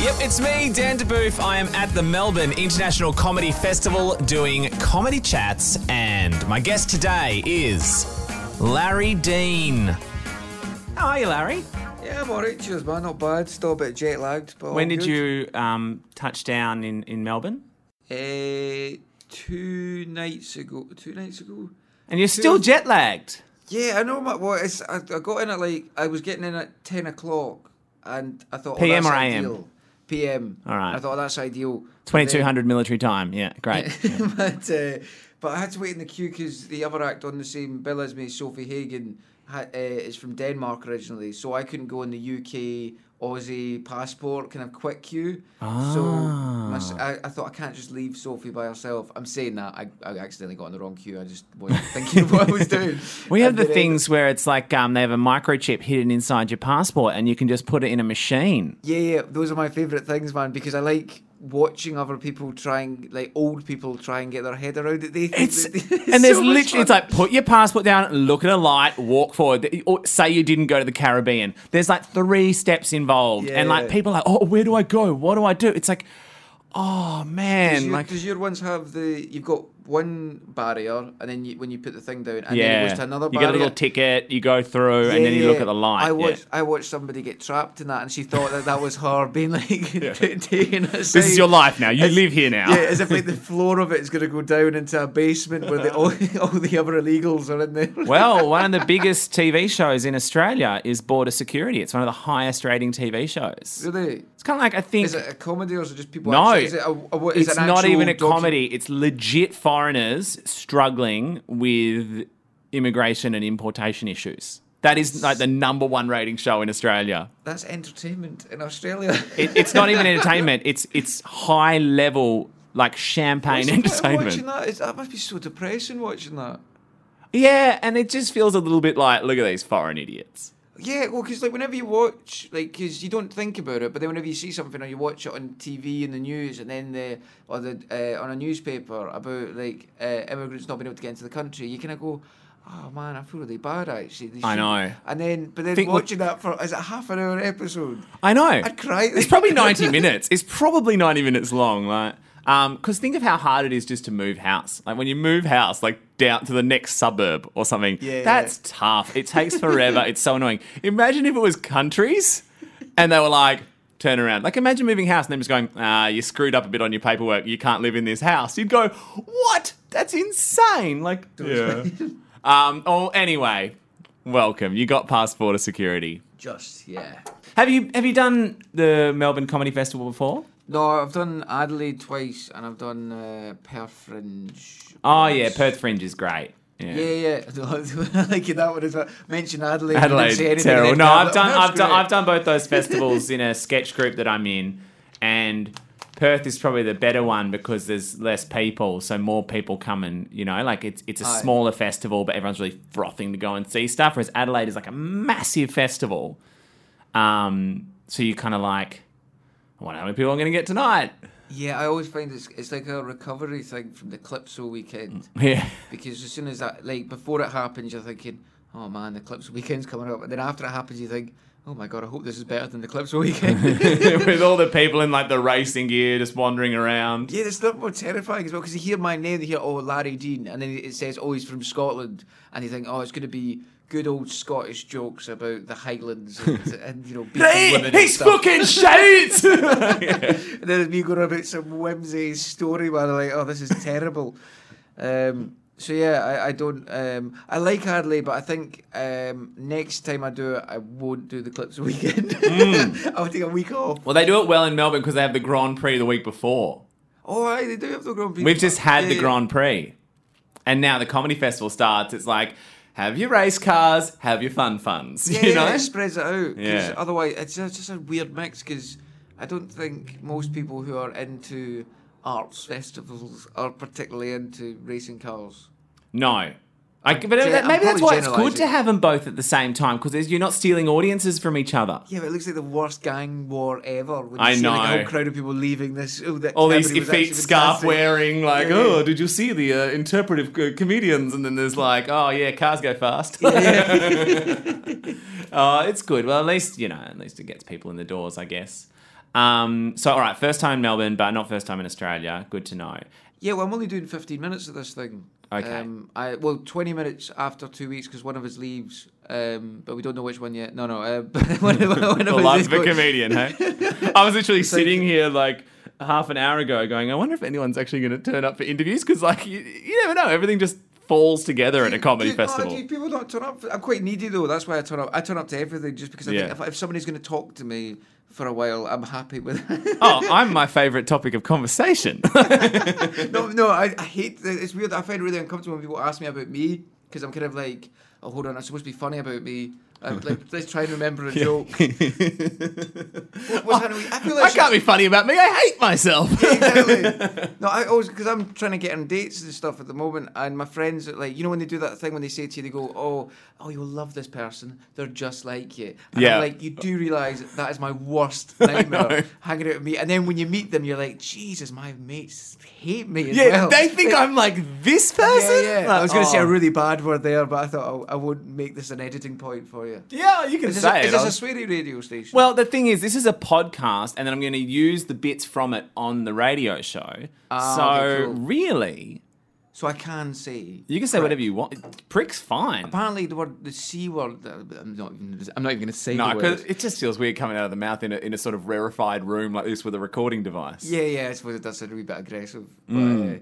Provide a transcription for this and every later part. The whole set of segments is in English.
Yep, it's me, Dan DeBoof. I am at the Melbourne International Comedy Festival doing comedy chats, and my guest today is Larry Dean. How are you, Larry? Yeah, I'm alright, cheers, man. Not bad. Still a bit jet lagged, but When all did good. you um, touch down in, in Melbourne? Uh, two nights ago. Two nights ago. And you're still jet lagged. Yeah, I know. My, well, it's, I, I got in at like I was getting in at ten o'clock, and I thought, oh, PM that's or AM? Ideal. PM. All right. I thought that's ideal. But 2200 military time. Yeah, great. then- but uh, but I had to wait in the queue because the other act on the same bill as me, Sofie Hagen, ha, uh, is from Denmark originally, so I couldn't go in the UK Aussie passport kind of quick queue. So Ah. my, s- I, I thought I can't just leave Sofie by herself. I'm saying that I, I accidentally got in the wrong queue. I just wasn't thinking of what I was doing. We have And the things where it's like um, they have a microchip hidden inside your passport and you can just put it in a machine. Yeah, yeah, those are my favourite things, man, because I like watching other people trying, like old people try and get their head around it. They think It's and there's so literally it's like put your passport down, look at a light, walk forward. Or say you didn't go to the Caribbean. There's like three steps involved, and like Yeah. people are like, oh, where do I go? What do I do? It's like, oh Does, man, your, like does your ones have the? You've got one barrier, and then you, when you put the thing down, and then it yeah, goes to another you barrier. get a little ticket, you go through, and then you Yeah, look at the light. I yeah. watched. I watched somebody get trapped in that, and she thought that that was her being like taken aside. This is your life now. You As- live here now. Yeah, as if like the floor of it is going to go down into a basement where the, all, all the other illegals are in there. Well, one of the biggest TV shows in Australia is Border Security. It's one of the highest rating TV shows. really? It's kind of like I think Is it a comedy or is it just people? No, actually- is it a, a, is it's not even a docu- comedy. It's legit foreigners struggling with immigration and importation issues. That is like the number one rating show in Australia. That's entertainment in Australia. It, it's not even entertainment. It's it's high level like champagne What's Watching entertainment. that, that must be so depressing watching that. Yeah, and it just feels a little bit like look at these foreign idiots. Yeah, well, because like whenever you watch, like, because you don't think about it, but then whenever you see something or you watch it on TV in the news, and then the or the uh, on a newspaper about like uh, immigrants not being able to get into the country, you kind of go, "Oh man, I feel really bad actually." They I should-" know. And then, but then Think what- watching that for is it a half an hour episode? I know. I'd cry. It's probably 90 minutes. It's probably 90 minutes long. Like, um, because think of how hard it is just to move house. Like when you move house, like down to the next suburb or something. Yeah. That's tough. It takes forever. it's so annoying. Imagine if it was countries, and they were like. Turn around. Like imagine moving house and them just going, ah, you screwed up a bit on your paperwork. You can't live in this house. You'd go, what? That's insane. Like, yeah. um. Oh, anyway, welcome. You got past border security. Just yeah. Have you have you done the Melbourne Comedy Festival before? No, I've done Adelaide twice, and I've done uh, Perth Fringe. Oh yeah. Perth Fringe is great. Yeah. Yeah, yeah. I like that one as well. Mention Adelaide. Adelaide, terrible. No, I've done I've done. I've done both those festivals in a sketch group that I'm in, and Perth is probably the better one because there's less people, so more people come and you know, like it's it's a Aye. smaller festival, but everyone's really frothing to go and see stuff. Whereas Adelaide is like a massive festival, um, so you kind of like, I wonder how many people I'm going to get tonight. Yeah, I always find it's it's like a recovery thing from the Clipsal weekend mm, Yeah. because as soon as that like before it happens, you're thinking, oh man, the Clipsal weekend's coming up, and then after it happens, you think, oh my god, I hope this is better than the Clipsal weekend. with all the people in like the racing gear just wandering around. Yeah, it's not more terrifying as well because you hear my name, you hear oh Larry Dean, and then it says oh he's from Scotland, and you think oh it's going to be good old Scottish jokes about the Highlands and, and you know beating Hey, women he's stuff. fucking shit! And then me going about some whimsy story, man. I'm like, oh, this is terrible. um, so yeah, I, I don't. Um, I like Adelaide, but I think um, next time I do it, I won't do the Clipsal weekend. Hmm. I'll take a week off. well, they do it well in Melbourne because they have the Grand Prix the week before. Oh, aye, they do have the Grand Prix. We've just had Yeah, the yeah. Grand Prix, and now the comedy festival starts. It's like have your race cars, have your fun funs. Yeah, you yeah, know, it spreads it out. Yeah. Otherwise, it's just, just a weird mix. Because I don't think most people who are into arts festivals are particularly into racing cars. no. I, but Gen- that- I'm maybe that's why it's good to have them both at the same time because you're not stealing audiences from each other. Yeah, but it looks like the worst gang war ever. When you I see like a whole crowd of people leaving this. Oh, that all these effete scarf wearing, like, Yeah, oh, did you see the uh, interpretive uh, comedians? And then there's like, oh yeah, cars go fast. uh, it's good. Well, at least you know, at least it gets people in the doors, I guess. Um, so, all right, first time in Melbourne, but not first time in Australia. Good to know. Yeah, well, I'm only doing 15 minutes of this thing. Okay. Um, I well, 20 minutes after two weeks because one of us leaves, um, but we don't know which one yet. No, no. Uh, but one, of- one of The of a comedian, hey? I was literally sitting here like half an hour ago going, I wonder if anyone's actually going to turn up for interviews because, like, you, you never know. Everything just falls together at a comedy no, festival. dude, people don't turn up. I'm quite needy though. That's why I turn up. I turn up to everything just because I Yeah. think if, if somebody's going to talk to me for a while, I'm happy with. it. oh, I'm my favorite topic of conversation. no, no, I, I hate. It's weird. I find it really uncomfortable when people ask me about me because I'm kind of like, oh, hold on, I'm supposed to be funny about me. I'm like, let's try and remember a joke. What- what's happening? I feel like I can't be funny about me. I hate myself. exactly. No, I always because I'm trying to get on dates and stuff at the moment, and my friends are like, you know, when they do that thing when they say to you, they go, "Oh, oh, you'll love this person. They're just like you." And Yeah. I'm like, you do realize that is my worst nightmare, hanging out with me. And then when you meet them, you're like, Jesus, my mates hate me as yeah, well. they think I'm like this person. Yeah, yeah. I was going to say a oh. really bad word there, but I thought oh, I won't make this an editing point for you. Yeah, you can Is this, say a, it. is this I a was- sweary radio station? Well, the thing is, this is a podcast, and then I'm going to use the bits from it on the radio show. Ah, so okay, cool. really, so I can say you can say prick. whatever you want. Prick's fine. Apparently, the word the c word. uh, I'm not. Even, I'm not even going to say No, because it just feels weird coming out of the mouth in a, in a sort of rarefied room like this with a recording device. Yeah, yeah. I suppose it does sound a wee bit aggressive. But, Mm. uh,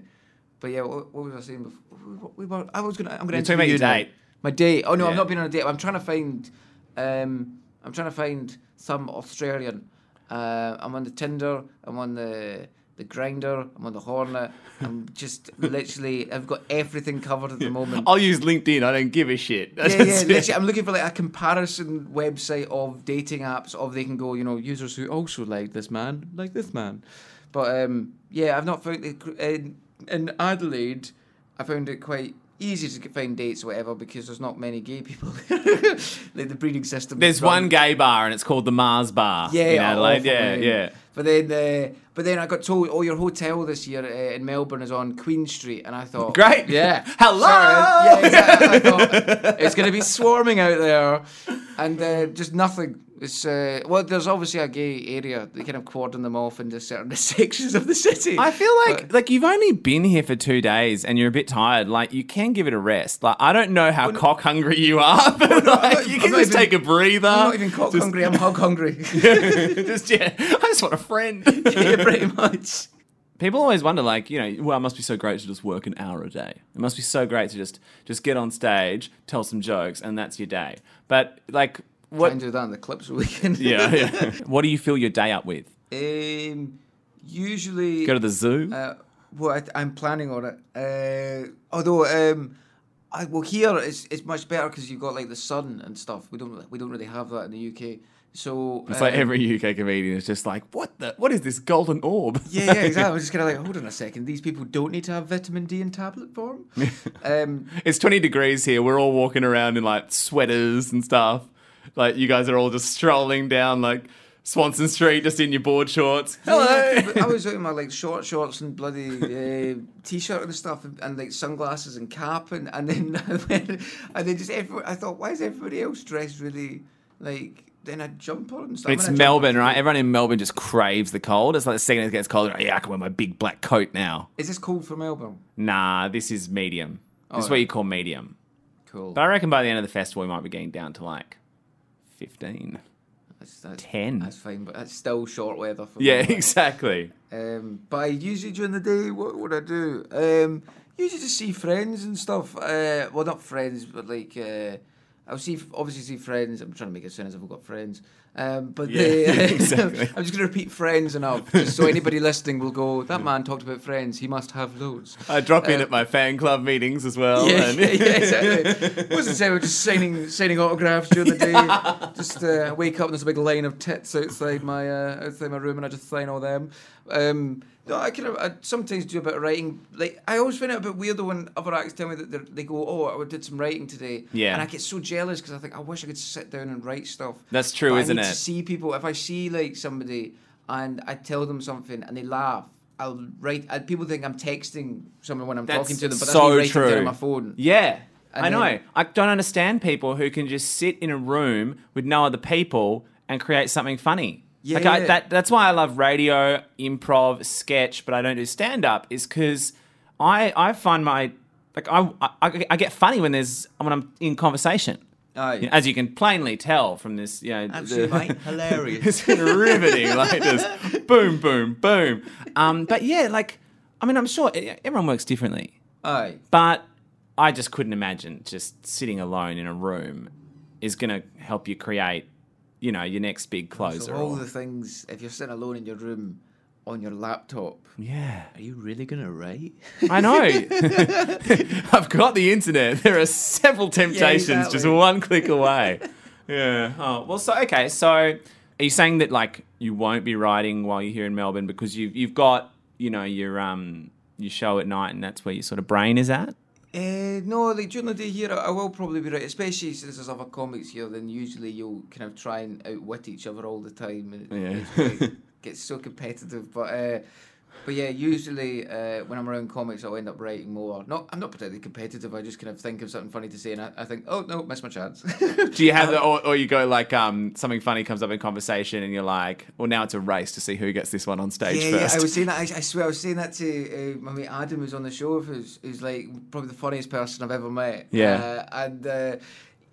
but yeah, what, what was I saying before? We were, I was gonna. I'm gonna. You're talking about your you now. date. My date. Oh no, Yeah. I'm not being on a date. I'm trying to find. Um, I'm trying to find some Australian. Uh, I'm on the Tinder. I'm on the the Grindr. I'm on the Hornet. I'm just literally. I've got everything covered at the moment. I'll use LinkedIn. I don't give a shit. yeah, yeah. Literally, I'm looking for like a comparison website of dating apps of they can go, you know, users who also like this man, like this man. But um, yeah, I've not found it in, in Adelaide. I found it quite easy to find dates or whatever because there's not many gay people like the breeding system. There's one gay bar, and it's called the Mars Bar yeah, in Adelaide. Yeah, man. yeah. But then, uh, but then I got told, oh, your hotel this year uh, in Melbourne is on Queen Street, and I thought, Great. yeah, Hello. Sorry. yeah, exactly. I thought it's going to be swarming out there, and uh, just nothing. It's uh, well, there's obviously a gay area. They kind of cordon them off into certain sections of the city. I feel like But- like you've only been here for two days and you're a bit tired. Like you can give it a rest. Like I don't know how cock hungry you are, but like you can just even- take a breather. I'm not even cock Just- hungry. I'm hog hungry. just yeah, I just want a friend. yeah, pretty much. People always wonder, like, you know, well, it must be so great to just work an hour a day. It must be so great to just just get on stage, tell some jokes, and that's your day. But like, Try what? and do that in the Clipsal weekend. Yeah, yeah. what do you fill your day up with? Um, usually. Go to the zoo. Uh, well, I, I'm planning on it. Uh, although, um, I, well, here it's it's much better because you've got like the sun and stuff. We don't we don't really have that in the UK. So it's like um, every UK comedian is just like, what the? What is this golden orb? Yeah, yeah, exactly. I'm just kind of like, hold on a second. These people don't need to have vitamin D in tablet form. um, It's 20 degrees here. We're all walking around in like sweaters and stuff. Like you guys are all just strolling down like Swanston Street just in your board shorts. Hello. Yeah, I was out in my like short shorts and bloody uh, t-shirt and stuff, and, and like sunglasses and cap, and and then and then just everyone. I thought, why is everybody else dressed really like in a jumper and stuff? It's I'm in a Melbourne, jumper. right? Everyone in Melbourne just craves the cold. It's like the second it gets colder, yeah, I can wear my big black coat now. Is this cold for Melbourne? Nah, this is medium. This is Oh, what you call medium. Cool. But I reckon by the end of the festival, we might be getting down to like 15. That's, that's, 10. That's fine, but that's still short weather for Yeah, me. exactly. Um, but I usually during the day, what would I do? Um, usually just see friends and stuff. Uh, well, not friends, but like uh, I'll see obviously see friends. I'm trying to make it sound as if I've got friends. Um, but Yeah, they, exactly. I'm just going to repeat friends enough, just so anybody listening will go. That man talked about friends. He must have loads. I drop in Uh, at my fan club meetings as well. Yeah, and- yeah, yeah, exactly. Wasn't saying we're just signing signing autographs during the day. Just uh, wake up and there's a big line of tits outside my uh, outside my room, and I just sign all them. Um, no, I kind of I sometimes do a bit of writing. Like I always find it a bit weird though when other acts tell me that they're- go, "Oh, I did some writing today," Yeah. and I get so jealous because I think I wish I could sit down and write stuff. That's true, isn't it? To see people, if I see like somebody and I tell them something and they laugh. I'll write. And people think I'm texting someone when I'm That's talking to them, but that's so writing true. down on my phone. Yeah. And I know. then- I don't understand people who can just sit in a room with no other people and create something funny. Like I, Yeah. that that's why I love radio, improv, sketch, but I don't do stand up. Is because I I find my like I, I I get funny when there's when I'm in conversation. You know, as you can plainly tell from this, you know, Absolutely, the- mate. Hilarious. it's riveting, like this, boom, boom, boom. Um, but yeah, like I mean, I'm sure everyone works differently, Aye. but I just couldn't imagine just sitting alone in a room is going to help you create, you know, your next big closer. So all or- the things, if you're sitting alone in your room on your laptop, yeah. are you really gonna write? I know. I've got the internet. There are several temptations just exactly. one click away. Yeah. Oh, well, so, okay. So are you saying that, like, you won't be writing while you're here in Melbourne because you've, you've got, you know, your, um, your show at night and that's where your sort of brain is at? Uh, no, like during the day here, I I will probably be right, especially since there's other comics here. Then usually you'll kind of try and outwit each other all the time, and Yeah. It's gets so competitive. But uh, but yeah, usually uh, when I'm around comics, I'll end up writing more. Not, I'm not particularly competitive. I just kind of think of something funny to say, and I, I think, oh no, missed my chance. Do you have the, or, or you go like, um, something funny comes up in conversation and you're like, well, now it's a race to see who gets this one on stage Yeah, yeah. I was saying that. I, I swear, I was saying that to uh, my mate Adam, who's on the show, who's, who's like probably the funniest person I've ever met. Yeah. Uh, and uh,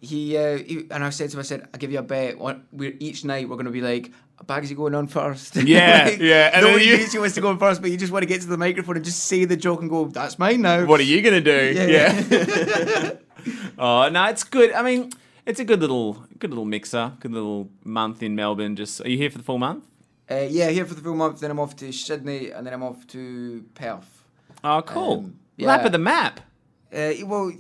he, uh, he, and I said to him, I said, I give you a bet. We're each night we're going to be like, Bagsy going on first. Yeah, yeah, and no then you- usually wants to go on first, but you just want to get to the microphone and just say the joke and go, "That's mine now." what are you gonna do? Yeah. oh no, it's good. I mean, it's a good little, good little mixer. Good little month in Melbourne. Just are you here for the full month? Uh, yeah, here for the full month. Then I'm off to Sydney, and then I'm off to Perth. Oh, cool. Um, Lap of the map. Uh, well,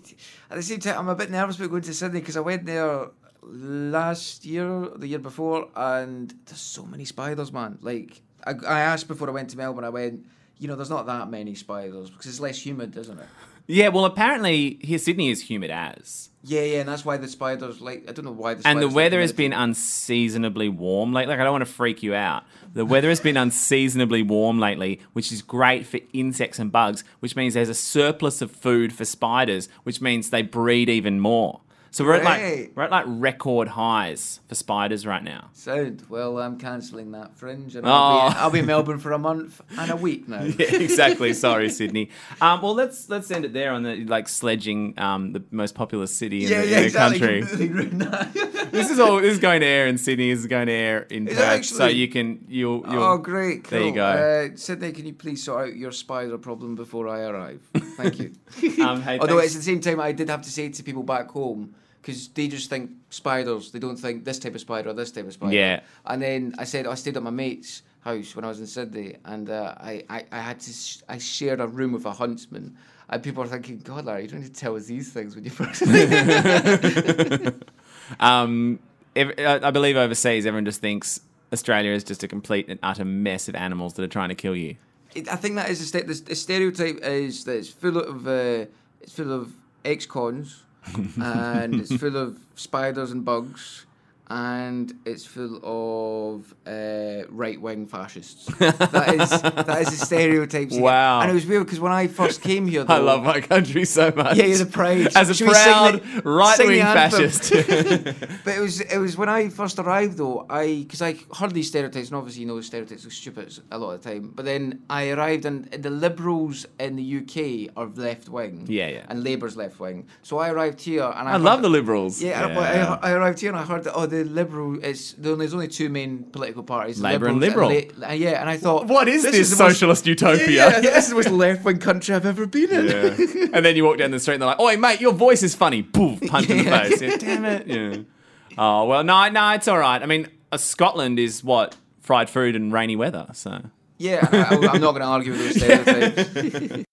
at the same time, I'm a bit nervous about going to Sydney because I went there last year, the year before, and there's so many spiders, man. Like, I, I asked before I went to Melbourne, I went, you know, there's not that many spiders because it's less humid, isn't it? Yeah. Well, apparently here Sydney is humid as, Yeah, yeah, and that's why the spiders like. I don't know why the. and the weather has been unseasonably warm. Like, like I don't want to freak you out. The weather has been unseasonably warm lately, which is great for insects and bugs. Which means there's a surplus of food for spiders, which means they breed even more. So we're at like we're at like record highs for spiders right now. Sound well. I'm cancelling that fringe, and Oh. I'll, be, I'll be in Melbourne for a month and a week now. yeah, exactly. Sorry, Sydney. Um, well, let's let's end it there on the like sledging um, the most populous city in, yeah, the, yeah, in the exactly. country. Completely ruined that. This is all. This is going to air in Sydney. This is going to air in Perth. it So you can you'll, you'll Oh, great! There you go. Uh, Sydney, can you please sort out your spider problem before I arrive? Thank you. Um, hey, Although thanks. at the same time, I did have to say to people back home because they just think spiders. They don't think this type of spider or this type of spider. Yeah. And then I said I stayed at my mate's house when I was in Sydney, and uh, I, I I had to sh- I shared a room with a huntsman. And people are thinking, God, Larry, you don't need to tell us these things when you first. Um, ev- I I believe overseas, everyone just thinks Australia is just a complete and utter mess of animals that are trying to kill you. It, I think that is a st- the, the stereotype is that it's full of uh, it's full of ex-cons and it's full of spiders and bugs and it's full of uh, right-wing fascists. that is that is you get. Wow. And it was weird because when I first came here, I love my country so much. Yeah, you're the pride. As a Should proud right wing fascist. But it was it was when I first arrived though I because I heard these stereotypes and obviously you know stereotypes are stupid a lot of the time. But then I arrived and the Liberals in the UK are left wing. Yeah, yeah. And Labour's left wing. So I arrived here and I, I heard love the Liberals. Yeah, I- I, I arrived here and I heard that oh the Liberal is there's only two main political parties Labour and Liberals La- yeah, and I thought What is this, the most- socialist Yeah, utopia? yeah, this is the most left wing country I've ever been in. Yeah. and then you walk down the street and they're like, "Oi, mate, your voice is funny." Poof, punch in the face. Yeah, damn it. Yeah. Oh well, no, no, it's all right. I mean, uh, Scotland is what fried food and rainy weather. So Yeah, I, I'm not going to argue with those stereotypes.